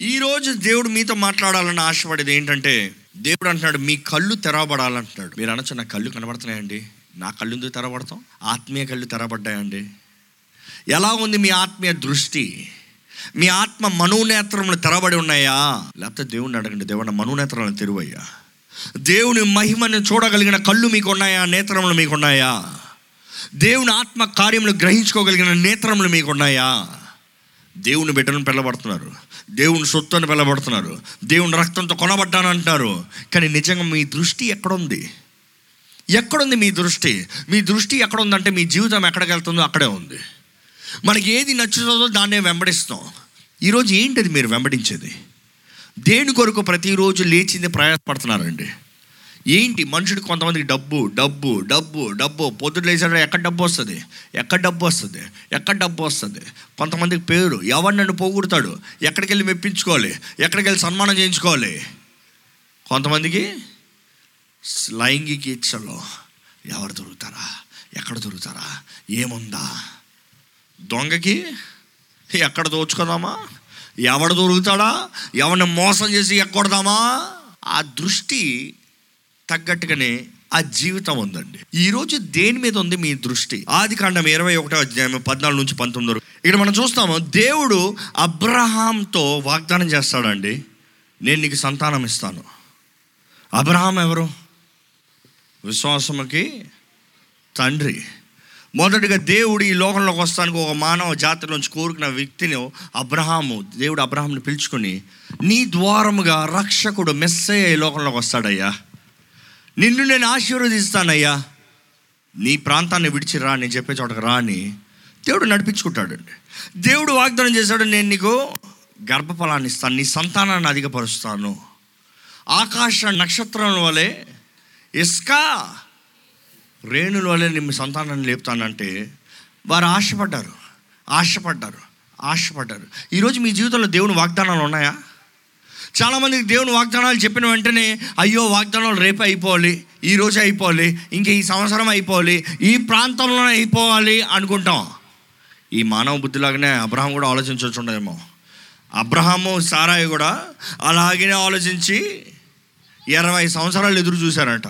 ఈరోజు దేవుడు మీతో మాట్లాడాలని ఆశపడేది ఏంటంటే దేవుడు అంటున్నాడు మీ కళ్ళు తెరవబడాలంటున్నాడు. మీరు అనొచ్చు నా కళ్ళు కనబడుతున్నాయండి. నా కళ్ళు ఎందుకు తెరవబడతాం ఆత్మీయ కళ్ళు తెరవబడ్డాయండి. ఎలా ఉంది మీ ఆత్మీయ దృష్టి? మీ ఆత్మ మనోనేత్రములు తెరబడి ఉన్నాయా? లేకపోతే దేవుణ్ణి అడగండి దేవుని మనోనేత్రాలను తెరువయ్యా? దేవుని మహిమను చూడగలిగిన కళ్ళు మీకు ఉన్నాయా నేత్రములు మీకు ఉన్నాయా దేవుని ఆత్మ కార్యములు గ్రహించుకోగలిగిన నేత్రములు మీకు ఉన్నాయా దేవుని బిడ్డను పిల్లబడుతున్నారు. దేవుని సొత్తు అని పిలబడుతున్నారు దేవుని రక్తంతో కొనబడ్డాను కానీ నిజంగా మీ దృష్టి ఎక్కడుంది? ఎక్కడుంది మీ దృష్టి? మీ దృష్టి ఎక్కడుందంటే మీ జీవితం ఎక్కడికి వెళ్తుందో అక్కడే ఉంది. మనకి ఏది నచ్చుతుందో దాన్నే వెంబడిస్తాం. ఈరోజు ఏంటిది మీరు వెంబడించేది? దేని కొరకు ప్రతిరోజు లేచింది ప్రయాసపడుతున్నారండి? ఏంటి మనుషుడు కొంతమందికి డబ్బు డబ్బు డబ్బు డబ్బు. పొద్దుట లేచాడు ఎక్కడ డబ్బు వస్తుంది? ఎక్కడ డబ్బు వస్తుంది? ఎక్కడ డబ్బు వస్తుంది? కొంతమందికి పేరు. ఎవరు నన్ను పోగొడతాడు? ఎక్కడికి వెళ్ళి మెప్పించుకోవాలి? ఎక్కడికి వెళ్ళి సన్మానం చేయించుకోవాలి? కొంతమందికి లైంగిక ఇచ్చలో ఎవరు దొరుకుతారా? ఎక్కడ దొరుకుతారా? ఏముందా? దొంగకి ఎక్కడ దోచుకుందామా? ఎవడు దొరుకుతాడా? ఎవరిని మోసం చేసి ఎక్కొడదామా ఆ దృష్టి తగ్గట్టుగానే ఆ జీవితం ఉందండి. ఈరోజు దేని మీద ఉంది మీ దృష్టి? ఆది కాండం ఇరవై ఒకటో అధ్యాయం పద్నాలుగు నుంచి పంతొమ్మిది వరకు. ఇక్కడ మనం చూస్తాము దేవుడు అబ్రహాంతో వాగ్దానం చేస్తాడండి. నేను నీకు సంతానం ఇస్తాను. అబ్రహాం ఎవరు? విశ్వాసముకి తండ్రి. మొదటిగా దేవుడు ఈ లోకంలోకి వస్తానికి ఒక మానవ జాతిలోంచి కోరుకున్న వ్యక్తిని అబ్రహాము దేవుడు అబ్రహాంని పిలుచుకొని నీ ద్వారముగా రక్షకుడు మెస్సయ్య ఈ లోకంలోకి వస్తాడయ్యా. నిన్ను నేను ఆశీర్వదిస్తానయ్యా. నీ ప్రాంతాన్ని విడిచి రా నేను చెప్పే చోటకు రా అని దేవుడు నడిపించుకుంటాడండి. దేవుడు వాగ్దానం చేశాడు నేను నీకు గర్భఫలాన్ని ఇస్తాను నీ సంతానాన్ని అధికపరుస్తాను. ఆకాశ నక్షత్రం వలె ఇస్కా రేణుల వలె నిమ్మ సంతానాన్ని లేపుతానంటే వారు ఆశపడ్డారు ఆశపడ్డారు ఆశపడ్డారు. ఈరోజు మీ జీవితంలో దేవుని వాగ్దానాలు ఉన్నాయా? చాలామందికి దేవుని వాగ్దానాలు చెప్పిన వెంటనే అయ్యో వాగ్దానాలు రేపే అయిపోవాలి ఈ రోజే అయిపోవాలి ఇంక ఈ సంవత్సరం అయిపోవాలి ఈ ప్రాంతంలోనే అయిపోవాలి అనుకుంటాం. ఈ మానవ బుద్ధిలాగానే అబ్రహాం కూడా ఆలోచించవచ్చుండేమో అబ్రహాము సారాయి కూడా అలాగనే ఆలోచించి ఇరవై సంవత్సరాలు ఎదురు చూశారంట.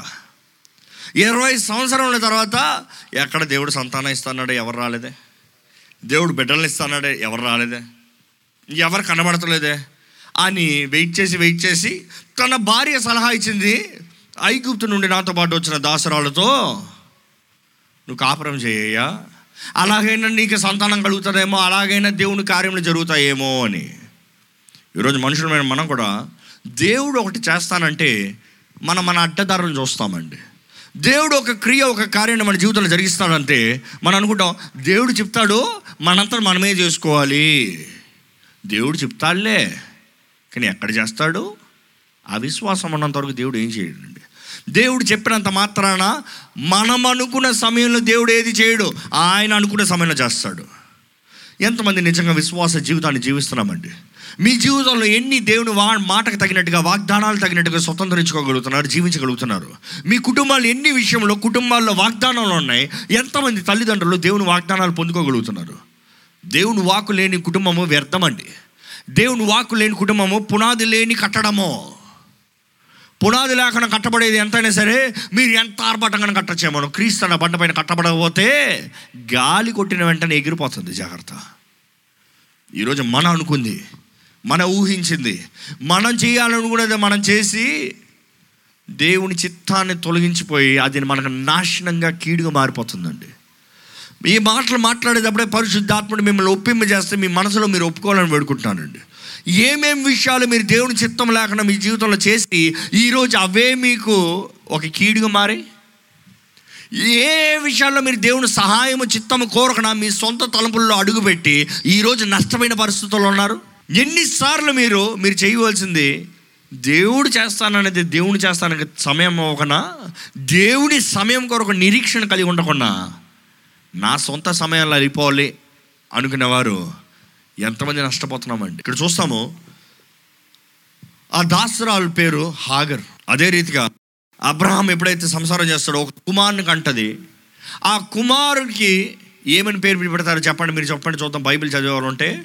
ఇరవై సంవత్సరాల తర్వాత ఎక్కడ దేవుడు సంతానం ఇస్తున్నాడు? ఎవరు రాలేదే? దేవుడు బిడ్డలను ఇస్తున్నాడే? ఎవరు రాలేదే? ఎవరు కనబడతలేదే? అని వెయిట్ చేసి వెయిట్ చేసి తన భార్య సలహా ఇచ్చింది ఐగుప్తు నుండి నాతో పాటు వచ్చిన దాసరాలతో నువ్వు కాపురం చేయ్యా అలాగైనా నీకు సంతానం కలుగుతుందేమో? అలాగైనా దేవుని కార్యములు జరుగుతాయేమో? అని. ఈరోజు మనుషులమైన మనం కూడా దేవుడు ఒకటి చేస్తానంటే మనం మన అడ్డదారులు చూస్తామండి. దేవుడు ఒక క్రియ ఒక కార్యాన్ని మన జీవితంలో జరిగిస్తాడంటే మనం అనుకుంటాం దేవుడు చెప్తాడు మనంతా మనమే చేసుకోవాలి. దేవుడు చెప్తాడులే. కానీ ఎక్కడ చేస్తాడు అవిశ్వాసం ఉన్నంత వరకు దేవుడు ఏం చేయడండి? దేవుడు చెప్పినంత మాత్రాన మనం అనుకున్న సమయంలో దేవుడు ఏది చేయడు? ఆయన అనుకున్న సమయంలో చేస్తాడు. ఎంతమంది నిజంగా విశ్వాస జీవితాన్ని జీవిస్తున్నామండి? మీ జీవితంలో ఎన్ని దేవుని వా మాటకు తగినట్టుగా వాగ్దానాలు తగినట్టుగా స్వతంత్రించుకోగలుగుతున్నారు జీవించగలుగుతున్నారు? మీ కుటుంబాలు ఎన్ని విషయంలో కుటుంబాల్లో వాగ్దానాలు ఉన్నాయి? ఎంతమంది తల్లిదండ్రులు దేవుని వాగ్దానాలు పొందుకోగలుగుతున్నారు? దేవుని వాకు లేని కుటుంబము వ్యర్థమండి. దేవుని వాక్కు లేని కుటుంబము పునాది లేని కట్టడము. పునాది లేకుండా కట్టబడేది ఎంతైనా సరే మీరు ఎంత ఆర్భటంగా కట్టచ్చేమో. క్రీస్తు అన్న బండ పైన కట్టబడకపోతే గాలి కొట్టిన వెంటనే ఎగిరిపోతుంది జాగ్రత్త. ఈరోజు మన అనుకుంది మన ఊహించింది మనం చేయాలనుకున్నది మనం చేసి దేవుని చిత్తాన్ని తొలగించిపోయి అది మనకు నాశనంగా కీడుగా మారిపోతుందండి. ఈ మాటలు మాట్లాడేటప్పుడే పరిశుద్ధాత్ముడు మిమ్మల్ని ఒప్పింప చేస్తే మీ మనసులో మీరు ఒప్పుకోవాలని వేడుకుంటున్నానండి. ఏమేమి విషయాలు మీరు దేవుని చిత్తం లేకుండా మీ జీవితంలో చేసి ఈరోజు అవే మీకు ఒక కీడుగా మారి ఏ విషయాల్లో మీరు దేవుని సహాయము చిత్తము కోరకుండా మీ సొంత తలుపుల్లో అడుగుపెట్టి ఈరోజు నష్టమైన పరిస్థితుల్లో ఉన్నారు? ఎన్నిసార్లు మీరు మీరు చేయవలసింది దేవుడు చేస్తాననేది దేవుడు చేస్తానికి సమయం ఒకనా? దేవుని సమయం కొరకు నిరీక్షణ కలిగి ఉండకుండా నా సొంత సమయంలో అయిపోవాలి అనుకునేవారు ఎంతమంది నష్టపోతున్నామండి. ఇక్కడ చూస్తాము. ఆ దాసరాలు పేరు హాగర్. అదే రీతిగా అబ్రహాం ఎప్పుడైతే సంసారం చేస్తాడో ఒక కుమారుని కంటది. ఆ కుమారుడికి ఏమని పేరు పెడతారో చెప్పండి మీరు చెప్పండి చూద్దాం బైబిల్ చదివేవారు ఉంటే.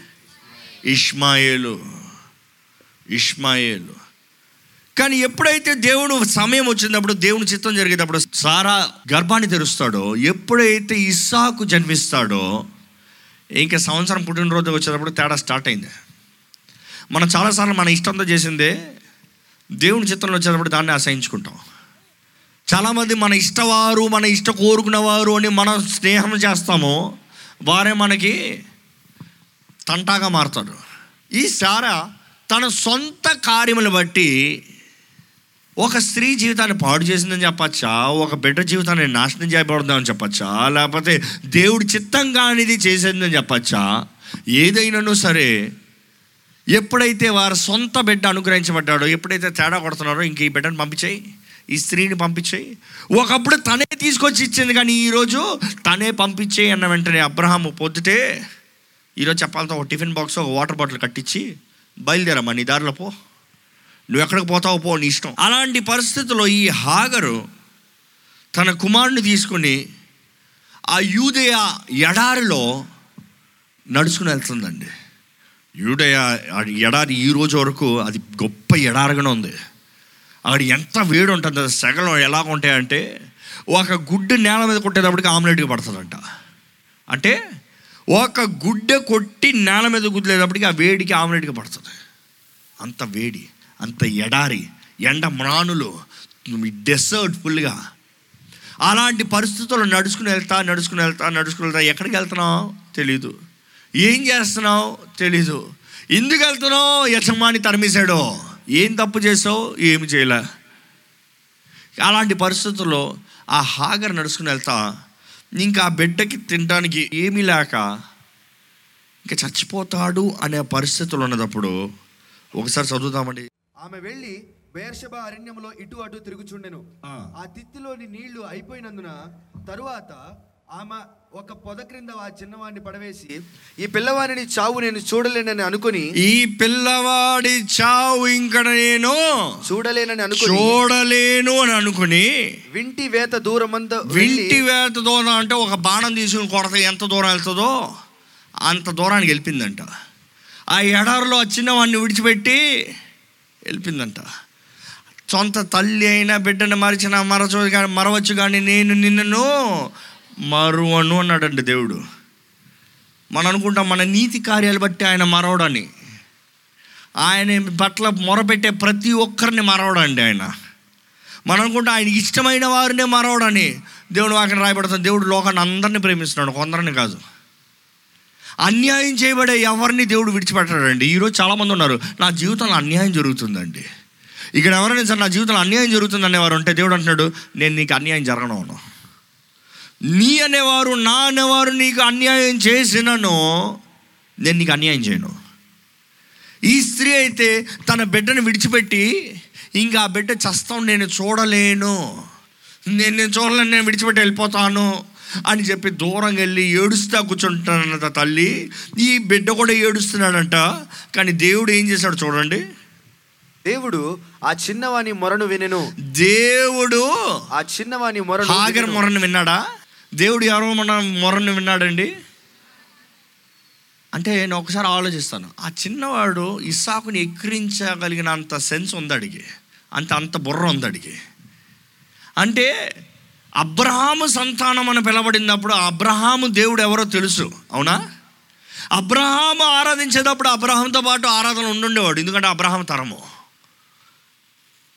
ఇష్మాయేలు. ఇష్మాయేలు. కానీ ఎప్పుడైతే దేవుడు సమయం వచ్చినప్పుడు దేవుని చిత్తం జరిగేటప్పుడు సారా గర్భాన్ని తెరుస్తాడో ఎప్పుడైతే ఇస్సాకు జన్మిస్తాడో ఇంకా సంవత్సరం పుట్టినరోజు వచ్చేటప్పుడు తేడా స్టార్ట్ అయింది. మనం చాలాసార్లు మన ఇష్టంతో చేసిందే దేవుని చిత్రంలో వచ్చేటప్పుడు దాన్ని ఆశయించుకుంటాం చాలామంది మన ఇష్టవారు మన ఇష్ట కోరుకున్నవారు అని మనం స్నేహం చేస్తామో వారే మనకి తంటాగా మారుతారు. ఈ సారా తన సొంత కార్యములు బట్టి ఒక స్త్రీ జీవితాన్ని పాడు చేసిందని చెప్పచ్చా? ఒక బిడ్డ జీవితాన్ని నాశనం చేయబడుతుందని చెప్పచ్చా? లేకపోతే దేవుడి చిత్తం కానిది చేసిందని చెప్పచ్చా? ఏదైనాను సరే ఎప్పుడైతే వారి సొంత బిడ్డ అనుగ్రహించబడ్డాడో ఎప్పుడైతే తేడా కొడుతున్నారో ఇంక ఈ బిడ్డను పంపించేయి. ఈ స్త్రీని పంపించేయి. ఒకప్పుడు తనే తీసుకొచ్చి ఇచ్చింది కానీ ఈరోజు తనే పంపించేయి అన్న వెంటనే అబ్రహాము పొద్దుటే ఈరోజు చెప్పాలంటే ఒక టిఫిన్ బాక్స్ ఒక వాటర్ బాటిల్ కట్టించి బయలుదేరమ్మా నీ దారిలో పో. నువ్వు ఎక్కడికి పోతావు పో నీ ఇష్టం. అలాంటి పరిస్థితుల్లో ఈ హాగరు తన కుమారుని తీసుకుని ఆ యూదయ ఎడారిలో నడుచుకుని వెళ్తుందండి. యూడయ ఎడారి ఈ రోజు వరకు అది గొప్ప ఎడారిగానే ఉంది. అక్కడ ఎంత వేడి ఉంటుంది సెగలు ఎలా ఉంటాయంటే ఒక గుడ్డు నేల మీద కొట్టేటప్పటికి ఆమ్లెట్గా పడుతుందంట. అంటే ఒక గుడ్డ కొట్టి నేల మీద గుద్దేటప్పటికి ఆ వేడికి ఆమ్లెట్గా పడుతుంది. అంత వేడి. అంత ఎడారి ఎండ మ్రానులు డెసర్ట్ ఫుల్గా. అలాంటి పరిస్థితుల్లో నడుచుకుని వెళ్తా నడుచుకుని వెళ్తా నడుచుకుని వెళ్తా ఎక్కడికి వెళ్తున్నావు? తెలీదు. ఏం చేస్తున్నావు? తెలీదు. ఎందుకు వెళ్తున్నావు? యజమాని తరిమేశాడో. ఏం తప్పు చేసావు ఏమి చేయలే. అలాంటి పరిస్థితుల్లో ఆ హాగర్ నడుచుకుని వెళ్తా. ఇంకా ఆ బిడ్డకి తినడానికి ఏమీ లేక ఇంకా చచ్చిపోతాడు అనే పరిస్థితులు ఉన్నదప్పుడు ఒకసారి చదువుతామండి ఆమె వెళ్ళి బేర్షబ అరణ్యములో ఇటు అటు తిరుగుచుండెను ఆ. తిత్తిలోని నీళ్ళు అయిపోయినందున తరువాత ఆమె ఒక పొద క్రింద ఆ చిన్నవాడిని పడవేసి ఈ పిల్లవాడిని చావు నేను చూడలేనని అనుకుని ఈ పిల్లవాడి చావు ఇంకడ నేను చూడలేనని అనుకుని చూడలేను అని అనుకుని వింటి వేత దూరమంద వింటి వేత దూరం అంటే ఒక బాణం తీసుకుని కొడత ఎంత దూరం వెళ్తుందో అంత దూరానికి వెళ్ళిపోయిందంట ఆ ఎడారిలో ఆ చిన్నవాడిని విడిచిపెట్టి వెళ్ళిపోయిందంట. సొంత తల్లి అయినా బిడ్డను మరిచిన మరచు కానీ మరవచ్చు కానీ నేను నిన్ను మరువను అన్నాడండి దేవుడు. మనం అనుకుంటాం మన నీతి కార్యాలు బట్టి ఆయన మరవడని. ఆయన పట్ల మొరపెట్టే ప్రతి ఒక్కరిని మరవడండి ఆయన. మనం అనుకుంటే ఆయనకి ఇష్టమైన వారినే మరవడని దేవుడు వాకిని రాయబడుతుంది. దేవుడు లోకాన్ని అందరినీ ప్రేమిస్తున్నాడు. కొందరిని కాదు. అన్యాయం చేయబడే ఎవరిని దేవుడు విడిచిపెట్టాడండి? ఈరోజు చాలామంది ఉన్నారు నా జీవితంలో అన్యాయం జరుగుతుందండి. ఇక్కడ ఎవరైనా సరే నా జీవితంలో అన్యాయం జరుగుతుంది అనేవారు ఉంటే దేవుడు అంటున్నాడు నేను నీకు అన్యాయం జరగను నీ అనేవారు నా అనేవారు నీకు అన్యాయం చేసినను నేను నీకు అన్యాయం చేయను. ఈ స్త్రీ అయితే తన బిడ్డను విడిచిపెట్టి ఇంకా ఆ బిడ్డ చస్తాం నేను చూడలేను. నేను నేను చూడలేను నేను విడిచిపెట్టి వెళ్ళిపోతాను. అని చెప్పి దూరం వెళ్ళి ఏడుస్తా కూర్చుంటానంట తల్లి. ఈ బిడ్డ కూడా ఏడుస్తున్నాడంట. కానీ దేవుడు ఏం చేశాడు చూడండి. దేవుడు ఆ చిన్నవాని మొరను వినెను. దేవుడు ఆ చిన్నవాని మొరను హాగర్. మొరను విన్నాడా? దేవుడు ఎవరో మన మొరను విన్నాడండి. అంటే నేను ఒకసారి ఆలోచిస్తాను. ఆ చిన్నవాడు ఇస్సాకుని ఎక్కిరించగలిగిన అంత సెన్స్ ఉంది అడిగి. అంత అంత బుర్ర ఉంది అడిగి. అంటే అబ్రహాము సంతానం అని పిలబడినప్పుడు అబ్రహాము దేవుడు ఎవరో తెలుసు అవునా? అబ్రహాము ఆరాధించేటప్పుడు అబ్రహాంతో పాటు ఆరాధన ఉండుండేవాడు ఎందుకంటే అబ్రహాం తరము.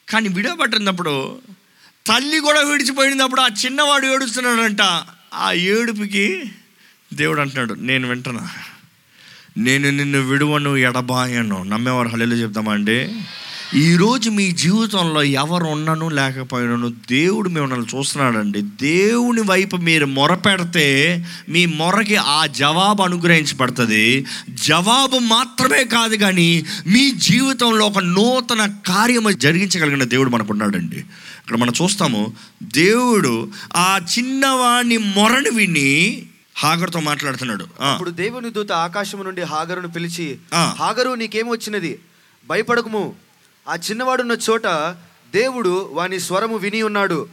కానీ విడవబట్టినప్పుడు తల్లి కూడా విడిచిపోయినప్పుడు ఆ చిన్నవాడు ఏడుస్తున్నాడంట ఆ ఏడుపుకి దేవుడు అంటున్నాడు నేను వింటున్నా. నేను నిన్ను విడువను ఎడబాయను. నమ్మేవారు హల్లెలూయా చెప్తామండి. ఈరోజు మీ జీవితంలో ఎవరు ఉన్నను లేకపోయినను దేవుడు మిమ్మల్ని చూస్తున్నాడండి. దేవుని వైపు మీరు మొరపెడితే మీ మొరకి ఆ జవాబు అనుగ్రహించబడుతుంది. జవాబు మాత్రమే కాదు కానీ మీ జీవితంలో ఒక నూతన కార్యము జరిగించగలిగిన దేవుడు మనకున్నాడండి. ఇక్కడ మనం చూస్తాము దేవుడు ఆ చిన్నవాణ్ణి మొరను విని హాగర్తో మాట్లాడుతున్నాడు. అప్పుడు దేవుని దూత ఆకాశము నుండి హాగరును పిలిచి. హాగరు నీకేం వచ్చినది భయపడకుము. ఆ చిన్నవాడున్న చోట దేవుడు వాని స్వరము విని ఉన్నాడు.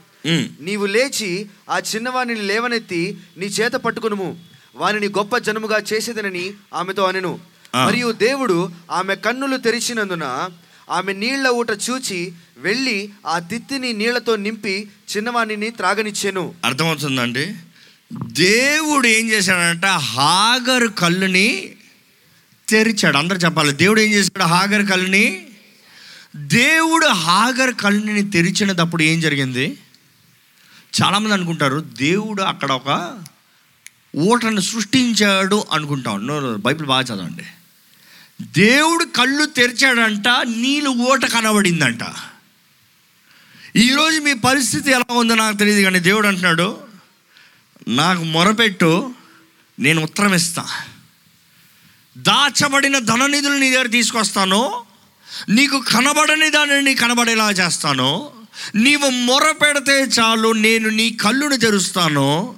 నీవు లేచి ఆ చిన్నవానిని లేవనెత్తి నీ చేత పట్టుకునుము. వానిని గొప్ప జనముగా చేసేదనని ఆమెతో అనెను. మరియు దేవుడు ఆమె కన్నులు తెరిచినందున ఆమె నీళ్ళ ఊట చూచి వెళ్ళి ఆ తిత్తిని నీళ్ళతో నింపి చిన్నవాణిని త్రాగనిచ్చెను. అర్థమవుతుందండి? దేవుడు ఏం చేశాడంట? హాగరు కళ్ళుని తెరిచాడు. అందరు చెప్పాలి. దేవుడు ఏం చేశాడు? హాగర్ కళ్ళుని దేవుడు హాగర్ కళ్ళుని తెరిచినప్పుడు ఏం జరిగింది? చాలామంది అనుకుంటారు దేవుడు అక్కడ ఒక ఊటను సృష్టించాడు అనుకుంటాం. నో, బైబిల్ బాగా చదవండి. దేవుడు కళ్ళు తెరిచాడంట నీళ్ళు ఊట కనబడిందంట. ఈరోజు మీ పరిస్థితి ఎలా ఉందో నాకు తెలియదు కానీ దేవుడు అంటున్నాడు నాకు మొరపెట్టు నేను ఉత్తరం ఇస్తా దాచబడిన ధననిధులు నీ దగ్గర తీసుకొస్తాను నీకు కనబడని దానిని కనబడేలా చేస్తాను. నీవు మొరపెడితే చాలు నేను నీ కళ్ళును తెరుస్తాను.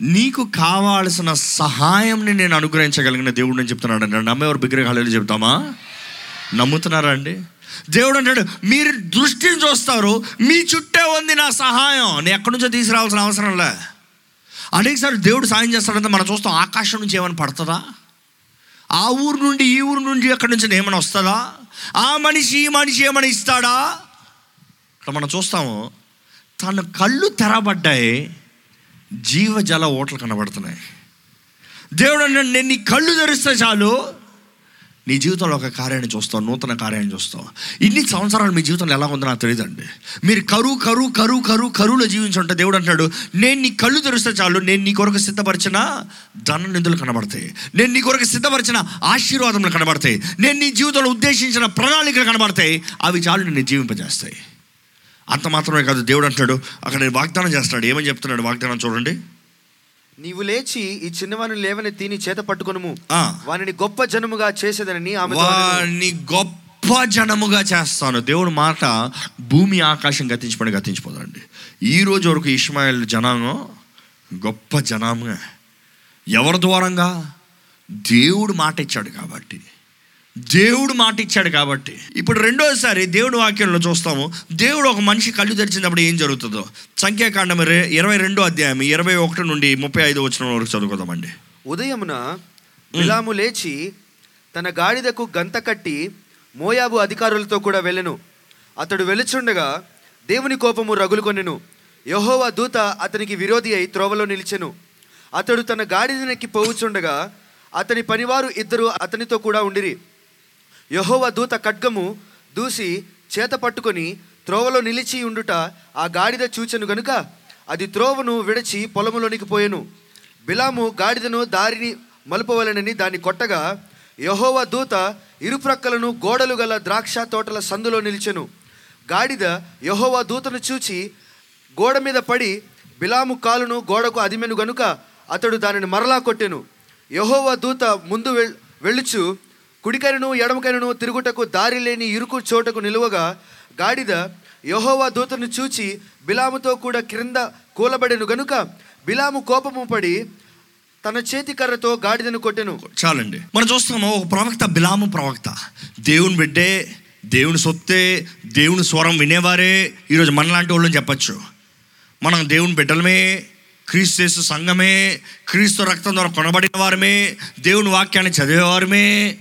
నీకు కావాల్సిన సహాయంని నేను అనుగ్రహించగలిగిన దేవుడు నేను చెప్తున్నాడు అండి. నమ్మేవారు విగ్రహాలు చెప్తామా? నమ్ముతున్నారా అండి? దేవుడు అంటాడు మీరు దృష్టిని చూస్తారు మీ చుట్టే ఉంది నా సహాయం. నేను ఎక్కడి నుంచో తీసుకురావాల్సిన అవసరం లే. అనేకసారి దేవుడు సాయం చేస్తాడంటే మనం చూస్తాం ఆకాశం నుంచి ఏమైనా పడుతుందా? ఆ ఊరు నుండి ఈ ఊరు నుండి అక్కడి నుంచి ఏమైనా వస్తుందా ఆ మనిషి ఈ మనిషి ఏమైనా ఇస్తాడా? ఇక్కడ మనం చూస్తాము తన కళ్ళు తెరబడ్డాయి జీవజల ఓటలు కనబడుతున్నాయి. దేవుడు నేను నీ కళ్ళు తెరిస్తే చాలు. నీ జీవితంలో ఒక కార్యాన్ని చూస్తావు నూతన కార్యాన్ని చూస్తావు. ఇన్ని సంవత్సరాలు మీ జీవితంలో ఎలా ఉందో నాకు తెలియదండి. మీరు కరువు కరువు కరువు కరువు కరువులో జీవించుంటే దేవుడు అంటున్నాడు నేను నీ కళ్ళు తెరిస్తే చాలు నేను నీ కొరకు సిద్ధపరిచిన ధన నిధులు కనబడతాయి. నేను నీ కొరకు సిద్ధపరిచిన ఆశీర్వాదములు కనబడతాయి. నేను నీ జీవితంలో ఉద్దేశించిన ప్రణాళికలు కనబడతాయి. అవి చాలు నేను జీవింపజేస్తాయి. అంత మాత్రమే కాదు దేవుడు అంటున్నాడు అక్కడ నేను వాగ్దానం చేస్తున్నాడు. ఏమని చెప్తున్నాడు వాగ్దానం చూడండి. నీవు లేచి ఈ చిన్నవాని లేవని తిని చేత పట్టుకొనుము. వానిని గొప్ప జనముగా చేసేదనని ఆమె వారిని గొప్ప జనముగా చేస్తాను. దేవుడు మాట భూమి ఆకాశం గతించిపోయి గతించిపోదండి. ఈ రోజు వరకు ఇస్మాయిల్ జనాంగం గొప్ప జనాంగం ఎవరి ద్వారంగా? దేవుడు మాట ఇచ్చాడు కాబట్టి. దేవుడు మాట ఇచ్చాడు కాబట్టి. ఇప్పుడు రెండోసారి దేవుడు వాక్యంలో చూస్తాము. దేవుడు ఒక మనిషి కళ్ళు తెరిచినప్పుడు ఏం జరుగుతుందో? సంఖ్యాకాండం రే ఇరవై రెండో అధ్యాయం ఇరవై ఒకటి నుండి ముప్పై ఐదు వచ్చిన వరకు చదువుకుందామండి. ఉదయమున బిలాము లేచి తన గాడిదకు గంత కట్టి మోయాబు అధికారులతో కూడా వెళ్ళెను. అతడు వెలుచుండగా దేవుని కోపము రగులుకొనెను యెహోవా దూత అతనికి విరోధి అయి త్రోవలో నిలిచెను. అతడు తన గాడిదనెక్కి పోవుచుండగా అతని పనివారు ఇద్దరు అతనితో కూడా ఉండిరి. యహోవ దూత ఖడ్గము దూసి చేత పట్టుకొని త్రోవలో నిలిచి ఉండుట ఆ గాడిద చూచెను గనుక అది త్రోవను విడిచి పొలములోనికి పోయెను. బిలాము గాడిదను దారిని మలుపవలనని దాన్ని కొట్టగా యహోవ దూత ఇరుప్రక్కలను గోడలు గల ద్రాక్ష తోటల సందులో నిలిచెను. గాడిద యహోవ దూతను చూచి గోడ మీద పడి బిలాము కాలును గోడకు అదిమెను గనుక అతడు దానిని మరలా కొట్టెను. యహోవ దూత ముందు వెళ్ వెళ్ళుచు కుడికైనను ఎడమకైనను తిరుగుటకు దారి లేని ఇరుకు చోటకు నిలువగా గాడిద యహోవా దూతను చూచి బిలాముతో కూడా క్రింద కూలబడెను గనుక బిలాము కోపము పడి తన చేతి కర్రతో గాడిదను కొట్టెను. చాలండి. మనం చూస్తాము ఒక ప్రవక్త బిలాము ప్రవక్త. దేవుని బిడ్డే దేవుని సొత్తే దేవుని స్వరం వినేవారే. ఈరోజు మనలాంటి వాళ్ళని చెప్పచ్చు. మనం దేవుని బిడ్డలమే క్రీస్తు యేసు సంఘమే క్రీస్తు రక్తం ద్వారా కొనబడిన వారమే దేవుని వాక్యాన్ని చదివేవారమే.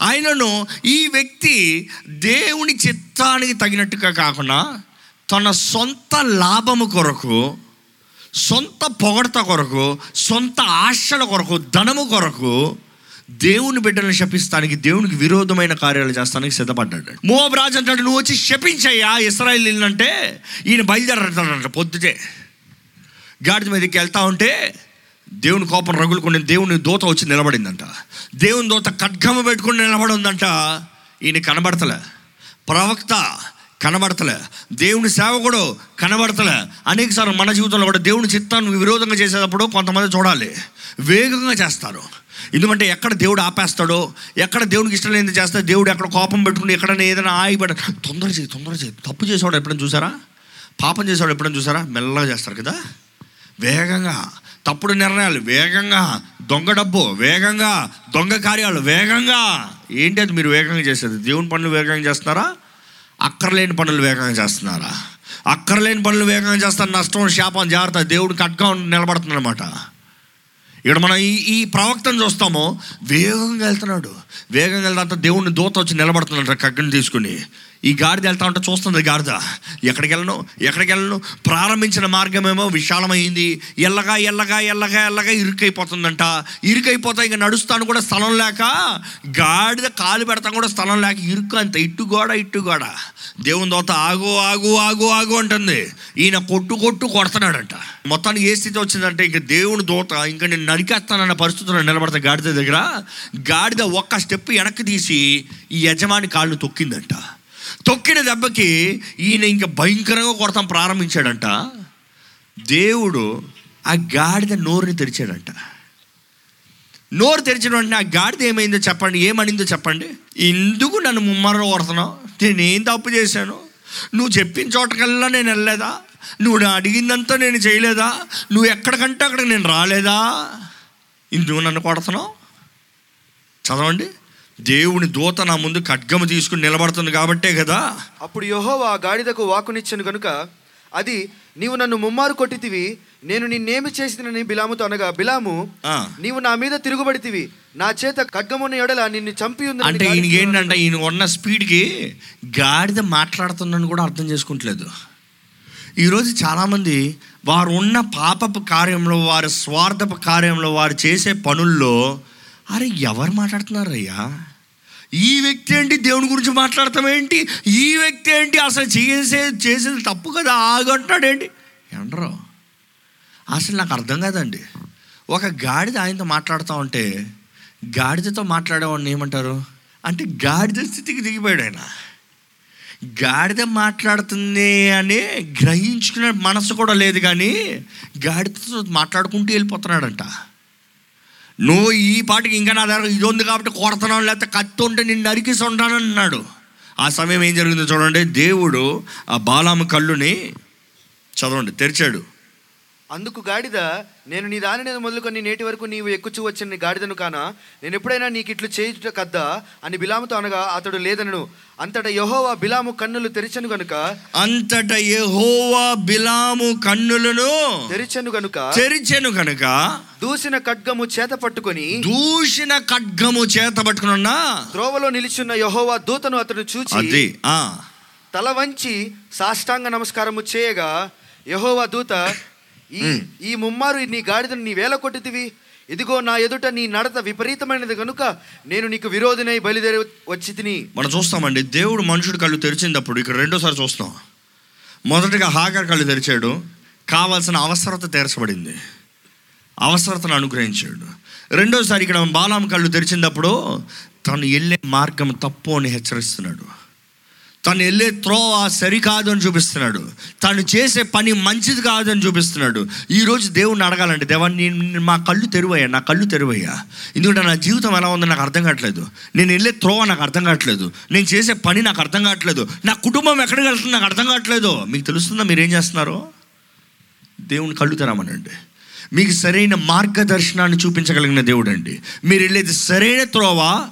ఆయనను ఈ వ్యక్తి దేవుని చిత్తానికి తగినట్టుగా కాకుండా తన సొంత లాభము కొరకు సొంత పొగడత కొరకు సొంత ఆశల కొరకు ధనము కొరకు దేవుని బిడ్డలను శపిస్తానికి దేవునికి విరోధమైన కార్యాలు చేస్తానికి సిద్ధపడ్డాడు. మోబ్ రాజు అంటాడు నువ్వు వచ్చి శపించయ్యా ఇస్రాయిల్ అంటే ఈయన బయలుదేరతాడంట పొద్దుటే. గాడిద మీదకి వెళ్తా ఉంటే దేవుని కోపం రగులుకుని దేవుని దూత వచ్చి నిలబడిందంట. దేవుని దూత ఖడ్గము పెట్టుకుని నిలబడి ఉందంట ఈయన కనబడతలే. ప్రవక్త కనబడతలే. దేవుని సేవకుడు కనబడతలే. అనేకసార్లు మన జీవితంలో కూడా దేవుని చిత్తాన్ని విరోధంగా చేసేటప్పుడు కొంతమంది చూడాలి. వేగంగా చేస్తారు. ఎందుకంటే ఎక్కడ దేవుడు ఆపేస్తాడో ఎక్కడ దేవునికి ఇష్టం లేని చేస్తే దేవుడు ఎక్కడ కోపం పెట్టుకుని ఎక్కడైనా ఏదైనా ఆగిపడ తొందర చేయి తొందర చేయి. తప్పు చేసేవాడు ఎప్పుడైనా చూసారా? పాపం చేసేవాడు ఎప్పుడైనా చూసారా? మెల్లగా చేస్తారు కదా. వేగంగా. తప్పుడు నిర్ణయాలు వేగంగా దొంగ డబ్బు వేగంగా దొంగ కార్యాలు వేగంగా. ఏంటి అది మీరు వేగంగా చేసేది? దేవుని పనులు వేగంగా చేస్తున్నారా? అక్కర్లేని పనులు వేగంగా చేస్తున్నారా? అక్కర్లేని పనులు వేగంగా చేస్తారు నష్టం శాపం జాగ్రత్త దేవుడు కట్గా నిలబడుతుందన్నమాట. ఇక్కడ మనం ఈ ఈ ప్రవక్తను చూస్తాము వేగంగా వెళ్తున్నాడు. వేగంగా వెళ్తా దేవుడిని దూత వచ్చి నిలబడుతున్నాడు కగ్గని తీసుకుని. ఈ గాడిద వెళ్తా ఉంటే చూస్తుంది గాడిద. ఎక్కడికి వెళ్ళను? ఎక్కడికి వెళ్ళను? ప్రారంభించిన మార్గమేమో విశాలమైంది. ఎల్లగా ఎల్లగా ఎల్లగా ఎల్లగా ఇరుకైపోతుందంట. ఇరుకైపోతా ఇంకా నడుస్తాను కూడా స్థలం లేక గాడిద కాలు పెడతాం కూడా స్థలం లేక ఇరుకు అంత ఇట్టు గోడ ఇట్టు గోడ. దేవుని దోత ఆగు ఆగు ఆగు ఆగు అంటుంది. ఈయన కొట్టు కొట్టు కొడుతున్నాడంట. మొత్తానికి ఏ స్థితి వచ్చిందంటే ఇంక దేవుని దోత ఇంకా నేను నరికేస్తానన్న పరిస్థితుల్లో నిలబడతా గాడిద దగ్గర గాడిద ఒక్క స్టెప్ వెనక్కి తీసి ఈ యజమాని కాళ్ళు తొక్కిందంట. తొక్కిన దెబ్బకి ఈయన ఇంకా భయంకరంగా కొడతాం ప్రారంభించాడంట. దేవుడు ఆ గాడిద నోరుని తెరిచాడంట. నోరు తెరిచిన వెంటనే ఆ గాడిద ఏమైందో చెప్పండి ఏమనిందో చెప్పండి. ఎందుకు నన్ను ముమ్మర కొడుతున్నావు? నేను ఏం తప్పు చేశాను? నువ్వు చెప్పిన చోటకల్లా నేను వెళ్ళలేదా? నువ్వు నా అడిగిందంతా నేను చేయలేదా? నువ్వు ఎక్కడికంటే అక్కడికి నేను రాలేదా? ఇందుకు నన్ను కొడుతున్నావు? చదవండి. దేవుని దూత నా ముందు ఖడ్గము తీసుకుని నిలబడుతుంది కాబట్టే కదా. అప్పుడు యెహోవా ఆ గాడిదకు వాకునిచ్చాను గనుక అది నీవు నన్ను ముమ్మారు కొట్టితివి నేను నిన్నేమి చేసినని బిలాముతో అనగా బిలాము. నీవు నా మీద తిరుగుబడితివి నా చేత ఖడ్గమున్న ఎడల నిన్ను చంపి ఉందని అంటే ఈయనకి ఏంటంటే ఈయన ఉన్న స్పీడ్కి గాడిద మాట్లాడుతుందని కూడా అర్థం చేసుకుంటలేదు. ఈరోజు చాలామంది వారు ఉన్న పాపపు కార్యంలో వారి స్వార్థపు కార్యంలో వారు చేసే పనుల్లో అరే ఎవరు మాట్లాడుతున్నారు అయ్యా ఈ వ్యక్తి ఏంటి? దేవుని గురించి మాట్లాడతాం ఏంటి? ఈ వ్యక్తి ఏంటి? అసలు చేసే చేసేది తప్పు కదా? ఆగంటాడేంటి ఎండరో అసలు నాకు అర్థం కాదండి. ఒక గాడిద ఆయనతో మాట్లాడుతూ ఉంటే గాడిదతో మాట్లాడేవాడిని ఏమంటారు? అంటే గాడిద స్థితికి దిగిపోయాడు ఆయన. గాడిద మాట్లాడుతుంది అని గ్రహించుకునే మనసు కూడా లేదు కానీ గాడిదతో మాట్లాడుకుంటూ వెళ్ళిపోతున్నాడంట. నువ్వు ఈ పాటికి ఇంకా నా దగ్గర ఇది ఉంది కాబట్టి కొడతాను లేకపోతే కత్తి ఉంటే నిన్ను నరికిసి ఉంటాను అన్నాడు ఆ సమయం ఏం జరిగిందో చూడండి. దేవుడు ఆ బాలాము కళ్ళుని చదవండి తెరిచాడు. అందుకు గాడిద నేను నీ దాని మీద మొదలుకొని నేటి వరకు నీవు ఎక్కుచూ వచ్చిన గాడిదను కానా? నేను ఎప్పుడైనా నీకు ఇట్లు చేయుట కద్దా? అని బిలాముతో అనగా అతడు లేదనను. అంతటా యెహోవా బిలాము కన్నులు తెరిచను గనుక? అంతట యెహోవా బిలాము కన్నులను తెరిచను గనుక? తెరిచెను కనుక దూసిన ఖడ్గము చేత పట్టుకొని దూషణ ఖడ్గము చేత పట్టుకున్నా త్రోవలో నిలిచున్న యెహోవా దూతను అతడు చూచి అది ఆ. తల వంచి సాష్టాంగ నమస్కారము చేయగా యెహోవా దూత ఈ ఈ ముమ్మారు నీ గాడిదను నీ వేల కొట్టితివి. ఇదిగో నా ఎదుట నీ నడత విపరీతమైనది కనుక నేను నీకు విరోధినై బయలుదేరి వచ్చి తిని. మనం చూస్తామండి. దేవుడు మనుషుడు కళ్ళు తెరిచినప్పుడు ఇక్కడ రెండోసారి చూస్తాం మొదటగా హాగర్ కళ్ళు తెరిచాడు. కావాల్సిన అవసరత తీర్చబడింది. అవసరతను అనుగ్రహించాడు. రెండోసారి ఇక్కడ బాలాం కళ్ళు తెరిచినప్పుడు తను వెళ్ళే మార్గం తప్పు అని హెచ్చరిస్తున్నాడు. తను వెళ్ళే త్రోవ సరికాదు అని చూపిస్తున్నాడు. తను చేసే పని మంచిది కాదని చూపిస్తున్నాడు. ఈరోజు దేవుణ్ణి అడగాలండి దేవా నేను మా కళ్ళు తెరువయ్యా నా కళ్ళు తెరువయ్యా. ఎందుకంటే నా జీవితం ఎలా ఉందో నాకు అర్థం కావట్లేదు. నేను వెళ్ళే త్రోవ నాకు అర్థం కావట్లేదు. నేను చేసే పని నాకు అర్థం కావట్లేదు. నా కుటుంబం ఎక్కడికి వెళ్తుంది నాకు అర్థం కావట్లేదు. మీకు తెలుస్తుందా మీరు ఏం చేస్తున్నారు? దేవుని కళ్ళు తెరమనండి మీకు సరైన మార్గదర్శనాన్ని చూపించగలిగిన దేవుడు అండి మీరు వెళ్ళేది సరైన త్రోవ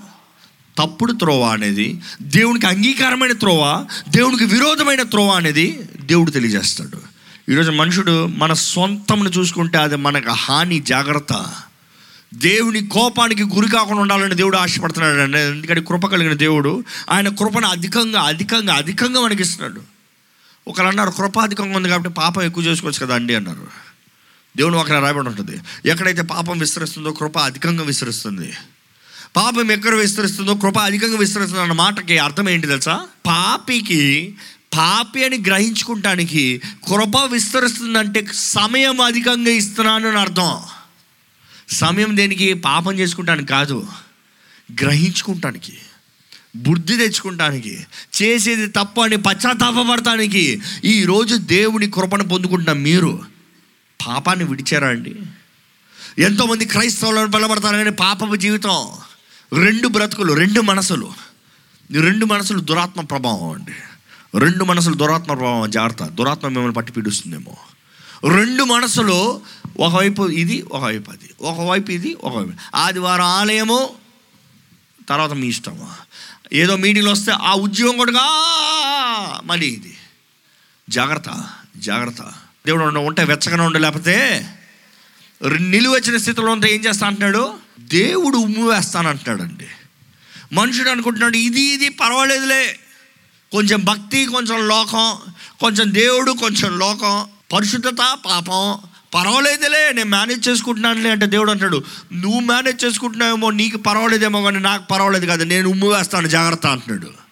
తప్పుడు త్రోవ అనేది దేవునికి అంగీకారమైన త్రోవ దేవునికి విరోధమైన త్రోవ అనేది దేవుడు తెలియజేస్తాడు. ఈరోజు మనుషుడు మన సొంతంను చూసుకుంటే అది మనకు హాని జాగ్రత్త. దేవుని కోపానికి గురి కాకుండా ఉండాలని దేవుడు ఆశపడుతున్నాడు. అండి ఎందుకంటే కృప కలిగిన దేవుడు ఆయన కృపను అధికంగా అధికంగా అధికంగా మనకి ఇస్తున్నాడు ఒకరు అన్నారు కృప అధికంగా ఉంది కాబట్టి పాపం ఎక్కువ చేసుకోవచ్చు కదా అండి అన్నారు. దేవుడు అక్కడ రాయబడి ఉంటుంది. ఎక్కడైతే పాపం విస్తరిస్తుందో కృప అధికంగా విస్తరిస్తుంది. పాపం ఎక్కడ విస్తరిస్తుందో కృప అధికంగా విస్తరిస్తుంది అన్న మాటకి అర్థం ఏంటి తెలుసా? పాపికి పాపి అని గ్రహించుకుంటానికి కృప విస్తరిస్తుందంటే సమయం అధికంగా ఇస్తున్నాను అని అర్థం. సమయం దేనికి? పాపం చేసుకుంటానికి కాదు గ్రహించుకుంటానికి బుద్ధి తెచ్చుకుంటానికి చేసేది తప్పు అని పశ్చాత్తాపడటానికి ఈరోజు దేవుని కృపను పొందుకుంటున్న మీరు పాపాన్ని విడిచారా అండి? ఎంతోమంది క్రైస్తవులను బలపడతారు కానీ పాపపు జీవితం రెండు బ్రతుకులు రెండు మనసులు. రెండు మనసులు దురాత్మ ప్రభావం అండి. రెండు మనసులు దురాత్మ ప్రభావం జాగ్రత్త. దురాత్మ మిమ్మల్ని పట్టి పీడిస్తుందేమో. రెండు మనసులు ఒకవైపు ఇది ఒకవైపు అది. ఒకవైపు ఇది ఒకవైపు. ఆదివారం ఆలయము తర్వాత మీ ఇష్టము. ఏదో మీటింగ్లు వస్తే ఆ ఉద్యోగం కూడా మళ్ళీ ఇది. జాగ్రత్త జాగ్రత్త. దేవుడు ఉంటే వెచ్చగానే ఉండు లేకపోతే నిలువచ్చిన స్థితిలో ఉంటే ఏం చేస్తా అంటున్నాడు? దేవుడు ఉమ్ము వేస్తానంటున్నాడండి మనుషుడు అనుకుంటున్నాడు ఇది ఇది పర్వాలేదులే. కొంచెం భక్తి కొంచెం లోకం కొంచెం దేవుడు కొంచెం లోకం పరిశుద్ధత పాపం. పర్వాలేదులే నేను మేనేజ్ చేసుకుంటున్నానులే అంటే దేవుడు అంటాడు నువ్వు మేనేజ్ చేసుకుంటున్నావేమో నీకు పర్వాలేదేమో కానీ నాకు పర్వాలేదు కాదు నేను ఉమ్ము వేస్తాను జాగ్రత్త అంటున్నాడు.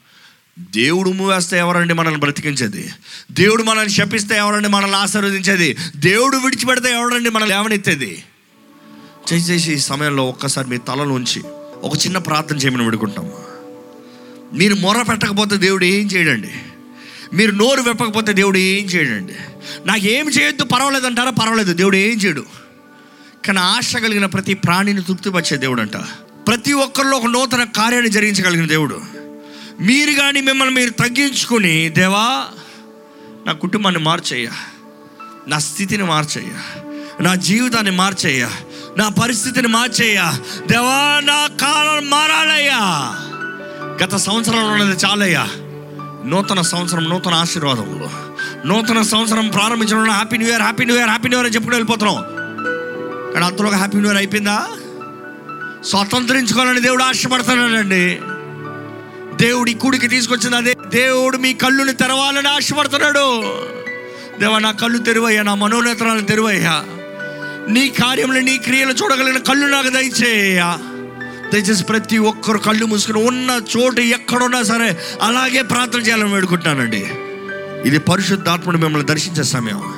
దేవుడు ఉమ్ము వేస్తే ఎవరండి మనల్ని బ్రతికించేది? దేవుడు మనల్ని శపిస్తే ఎవరండి మనల్ని ఆశీర్వదించేది? దేవుడు విడిచిపెడితే ఎవరండి మనల్ని లేవనెత్తేది? చేసేసి ఈ సమయంలో ఒక్కసారి మీ తలలోంచి ఒక చిన్న ప్రార్థన చేయమని వేడుకుంటాం. మీరు మొర పెట్టకపోతే దేవుడు ఏం చేయడండి? మీరు నోరు వెప్పకపోతే దేవుడు ఏం చేయడండి? నాకు ఏం చేయొద్దు పర్వాలేదు అంటారా? పర్వాలేదు దేవుడు ఏం చేయడు. కానీ ఆశ కలిగిన ప్రతి ప్రాణిని తృప్తిపరిచే దేవుడు అంట ప్రతి ఒక్కరిలో ఒక నూతన కార్యాన్ని జరిగించగలిగిన దేవుడు. మీరు కానీ మిమ్మల్ని మీరు తగ్గించుకొని దేవా నా కుటుంబాన్ని మార్చేయ్యా. నా స్థితిని మార్చేయ్యా. నా జీవితాన్ని మార్చేయ్యా. నా పరిస్థితిని మార్చేయ్యా దేవా నా కాలం మారాలయ్యా. గత సంవత్సరంలో ఉన్నది చాలయ్యా. నూతన సంవత్సరం నూతన ఆశీర్వాదములు నూతన సంవత్సరం ప్రారంభించడం happy new year happy new year happy new year అని చెప్పుకుని వెళ్ళిపోతున్నాం. కానీ అంతలోగా హ్యాపీ న్యూ ఇయర్ అయిపోయిందా? స్వతంత్రించుకోవాలని దేవుడు ఆశపడుతున్నాడండి. దేవుడి కూడికి తీసుకొచ్చింది అదే. దేవుడు మీ కళ్ళుని తెరవాలని ఆశపడుతున్నాడు. దేవా నా కళ్ళు తెరువయ్యా నా మనోనేత్రాలను తెరువయ్యా. నీ కార్యములు నీ క్రియలు చూడగలిగిన కళ్ళు నాకు దయచేయ దయచేసి ప్రతి ఒక్కరు కళ్ళు మూసుకుని ఉన్న చోటు ఎక్కడున్నా సరే అలాగే ప్రార్థన చేయాలని వేడుకుంటున్నానండి. ఇది పరిశుద్ధాత్ముడు మిమ్మల్ని దర్శించే సమయం.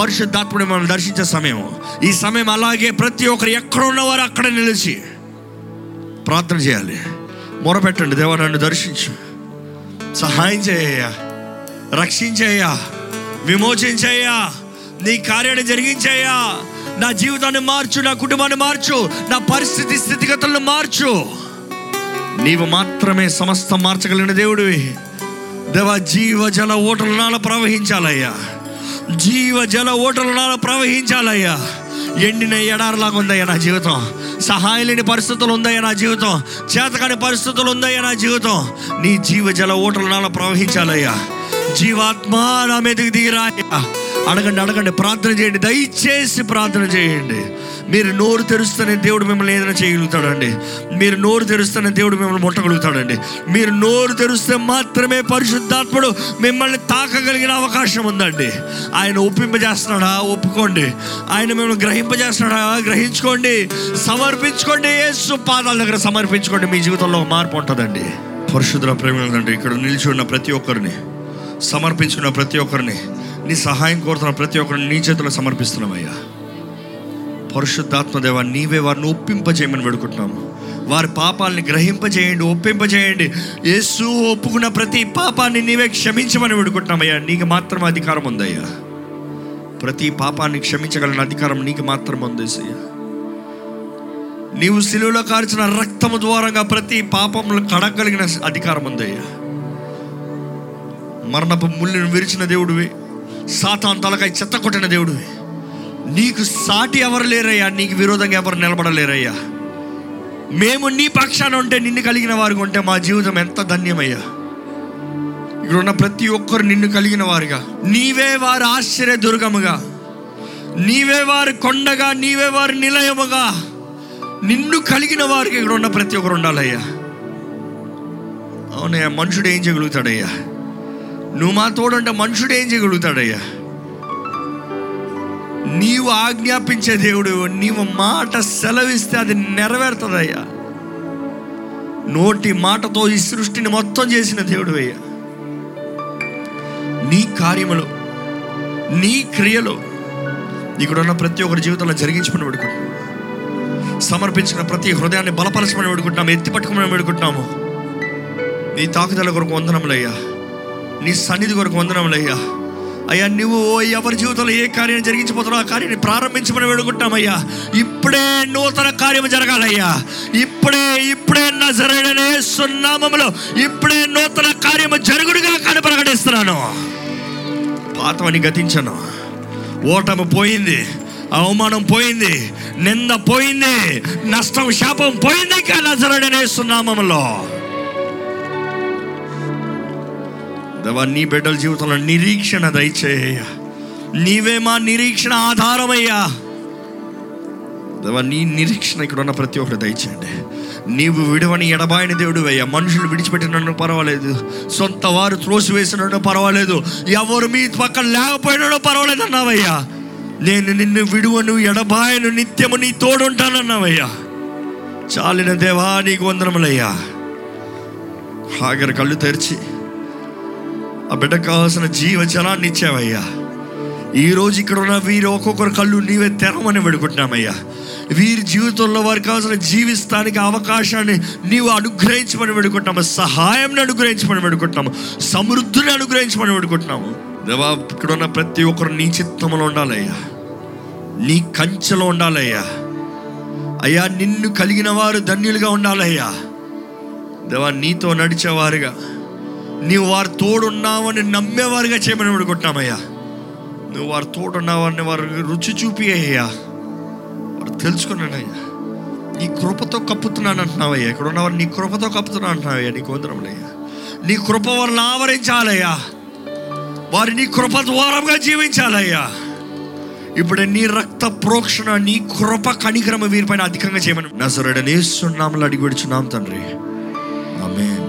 పరిశుద్ధాత్ముడు మిమ్మల్ని దర్శించే సమయం. ఈ సమయం అలాగే ప్రతి ఒక్కరు ఎక్కడ ఉన్నవారు అక్కడ నిలిచి ప్రార్థన చేయాలి. మొరపెట్టండి దేవా నన్ను దర్శించు. సహాయం చేయ్యా. రక్షించేయ్యా. విమోచించేయ్యా. నీ కార్యాన్ని జరిగించేయ్యా. నా జీవితాన్ని మార్చు నా కుటుంబాన్ని మార్చు నా పరిస్థితి స్థితిగతులను మార్చు. నీవు మాత్రమే సమస్తం మార్చగలిగిన దేవుడివి. దేవా జీవ జల ఓటల నాల ప్రవహించాలయ్యా. జీవ జల ఓటల నాల ప్రవహించాలయ్యా. ఎండిన ఎడారిలాగా ఉందయ్యా నా జీవితం. సహాయం లేని పరిస్థితులు ఉందయ్యా నా జీవితం. చేతకాని పరిస్థితులు ఉందయ్యా నా జీవితం. నీ జీవ జల ఓటల నాల ప్రవహించాలయ్యా. జీవాత్మ నా మీదకి దిగిరాయ్యా. అడగండి అడగండి ప్రార్థన చేయండి దయచేసి ప్రార్థన చేయండి. మీరు నోరు తెరుస్తేనే దేవుడు మిమ్మల్ని ఏదైనా చేయగలుగుతాడండి. మీరు నోరు తెరుస్తేనే దేవుడు మిమ్మల్ని ముట్టగలుగుతాడండి. మీరు నోరు తెరిస్తే మాత్రమే పరిశుద్ధాత్ముడు మిమ్మల్ని తాకగలిగిన అవకాశం ఉందండి. ఆయన ఒప్పింపజేస్తున్నాడా? ఒప్పుకోండి. ఆయన మిమ్మల్ని గ్రహింపజేస్తున్నాడా? గ్రహించుకోండి. సమర్పించుకోండి. యేసు పాదాల దగ్గర సమర్పించుకోండి. మీ జీవితంలో మార్పు ఉంటుందండి. పరిశుద్ధ ప్రేమ ఇక్కడ నిలిచి ఉన్న ప్రతి ఒక్కరిని సమర్పించుకున్న ప్రతి ఒక్కరిని నీ సహాయం కోరుతున్న ప్రతి ఒక్కరిని నీ చేతిలో సమర్పిస్తున్నామయ్యా. పరిశుద్ధాత్మదేవ నీవే వారిని ఒప్పింపజేయమని వేడుకుంటున్నాము. వారి పాపాలని గ్రహింపజేయండి ఒప్పింపజేయండి. యేసు ఒప్పుకున్న ప్రతి పాపాన్ని నీవే క్షమించమని వేడుకుంటున్నామయ్యా. నీకు మాత్రం అధికారం ఉందయ్యా. ప్రతి పాపాన్ని క్షమించగలిగిన అధికారం నీకు మాత్రం ఉందేసయ్యా నీవు సిలువలో కార్చిన రక్తము ద్వారంగా ప్రతి పాపములు కడగలిగిన అధికారం ఉందయ్యా. మరణపు ముళ్ళను విరిచిన దేవుడివి సాతాన్ తలకాయ చెత్త కొట్టిన దేవుడివి నీకు సాటి ఎవరు లేరయ్యా? నీకు విరోధంగా ఎవరు నిలబడలేరయ్యా? మేము నీ పక్షాన ఉంటే నిన్ను కలిగిన వారికి ఉంటే మా జీవితం ఎంత ధన్యమయ్యా? ఇక్కడ ఉన్న ప్రతి ఒక్కరు నిన్ను కలిగిన వారుగా. నీవే వారి ఆశ్చర్య దుర్గముగా. నీవే వారి కొండగా నీవే వారి నిలయముగా. నిన్ను కలిగిన వారికి ఇక్కడ ఉన్న ప్రతి ఒక్కరు ఉండాలయ్యా. అవునయ్యా మనుషుడు ఏం చేయగలుగుతాడయ్యా? నువ్వు మా తోడంటే మనుషుడు ఏం చేయగలుగుతాడయ్యా? నీవు ఆజ్ఞాపించే దేవుడు నీవు మాట సెలవిస్తే అది నెరవేరుతుందయ్యా. నోటి మాటతో ఈ సృష్టిని మొత్తం చేసిన దేవుడు అయ్యా. నీ కార్యములు నీ క్రియలు ఇక్కడ ఉన్న ప్రతి ఒక్కరి జీవితంలో జరిగించమని పెడుకుంటున్నాం సమర్పించిన ప్రతి హృదయాన్ని బలపరచమని పెడుకుంటున్నాము ఎత్తి పట్టుకోమని పెడుకుంటున్నాము నీ తాకుదల కొరకు వందనములయ్యా నీ సన్నిధి కొరకు వందనములయ్యా అయ్యా. నువ్వు ఎవరి జీవితంలో ఏ కార్యం జరిగించబోతున్నావు ఆ కార్యాన్ని ప్రారంభించమని వేడుకుంటామయ్యా. ఇప్పుడే నూతన కార్యం జరగాలయ్యా. ఇప్పుడే ఇప్పుడే నజరడనే సున్నామములో ఇప్పుడే నూతన కార్యము జరుగుడుగా కానీ ప్రకటిస్తున్నాను. పాతమని గతించను. ఓటమి పోయింది అవమానం పోయింది నింద పోయింది నష్టం శాపం పోయింది కానీ నజరడనే సున్నామములో. దేవా నీ బిడ్డల జీవితంలో నిరీక్షణ దయచేయ్యా. నీవే మా నిరీక్షణ ఆధారమయ్యా. దేవా నీ నిరీక్షణ ఇక్కడ ఉన్న ప్రతి ఒక్కరు దయచేయండి. నీవు విడవని ఎడబాయిని దేవుడు అయ్యా మనుషులు విడిచిపెట్టినట్టు పర్వాలేదు. సొంత వారు త్రోసి వేసినట్టు పర్వాలేదు. ఎవరు మీ పక్కన లేకపోయినా పర్వాలేదు అన్నావయ్యా. నేను నిన్ను విడువను ఎడబాయను నిత్యము నీ తోడుంటానన్నావయ్యా. చాలిన దేవా నీకు వందనములయ్యా. హాగర్ కళ్ళు తెరిచి ఆ బిడ్డకు కావాల్సిన జీవ జలాన్ని ఇచ్చావయ్యా ఈరోజు ఇక్కడ ఉన్న వీరు ఒక్కొక్కరు కళ్ళు నీవే తెరమని పెడుకుంటున్నామయ్యా వీరి జీవితంలో వారికి కావాల్సిన జీవిస్తానికి అవకాశాన్ని నీవు అనుగ్రహించమని పెడుకుంటున్నాము సహాయం అనుగ్రహించమని పెడుకుంటున్నాము సమృద్ధిని అనుగ్రహించమని పెడుకుంటున్నాము దేవా ఇక్కడ ఉన్న ప్రతి ఒక్కరు నీ చిత్తంలో ఉండాలయ్యా. నీ కంచెలో ఉండాలయ్యా. అయ్యా నిన్ను కలిగిన వారు ధన్యులుగా ఉండాలయ్యా. దేవా నీతో నడిచేవారుగా. నీవు వారు తోడున్నావని నమ్మేవారుగా చేయమని అడుగుతున్నామయ్యా నువ్వు వారు తోడున్నావని వారు రుచి చూపి అయ్యా. వారు తెలుసుకున్నానయ్యా. నీ కృపతో కప్పుతున్నాను అంటున్నావయ్యా. ఇక్కడ ఉన్నవారు నీ కృపతో కప్పుతున్నాను అంటున్నావయ్యా. నీకు వందరములయ్యా నీ కృప వారిని ఆవరించాలయ్యా. వారి నీ కృప ద్వారంగా జీవించాలయ్యా. ఇప్పుడు నీ రక్త ప్రోక్షణ నీ కృప కణిక్రమ వీరిపైన అధికంగా చేయమని నసరడనేస్తున్నాములు అడిగి విడుచున్నాం తండ్రి. ఆమెన్.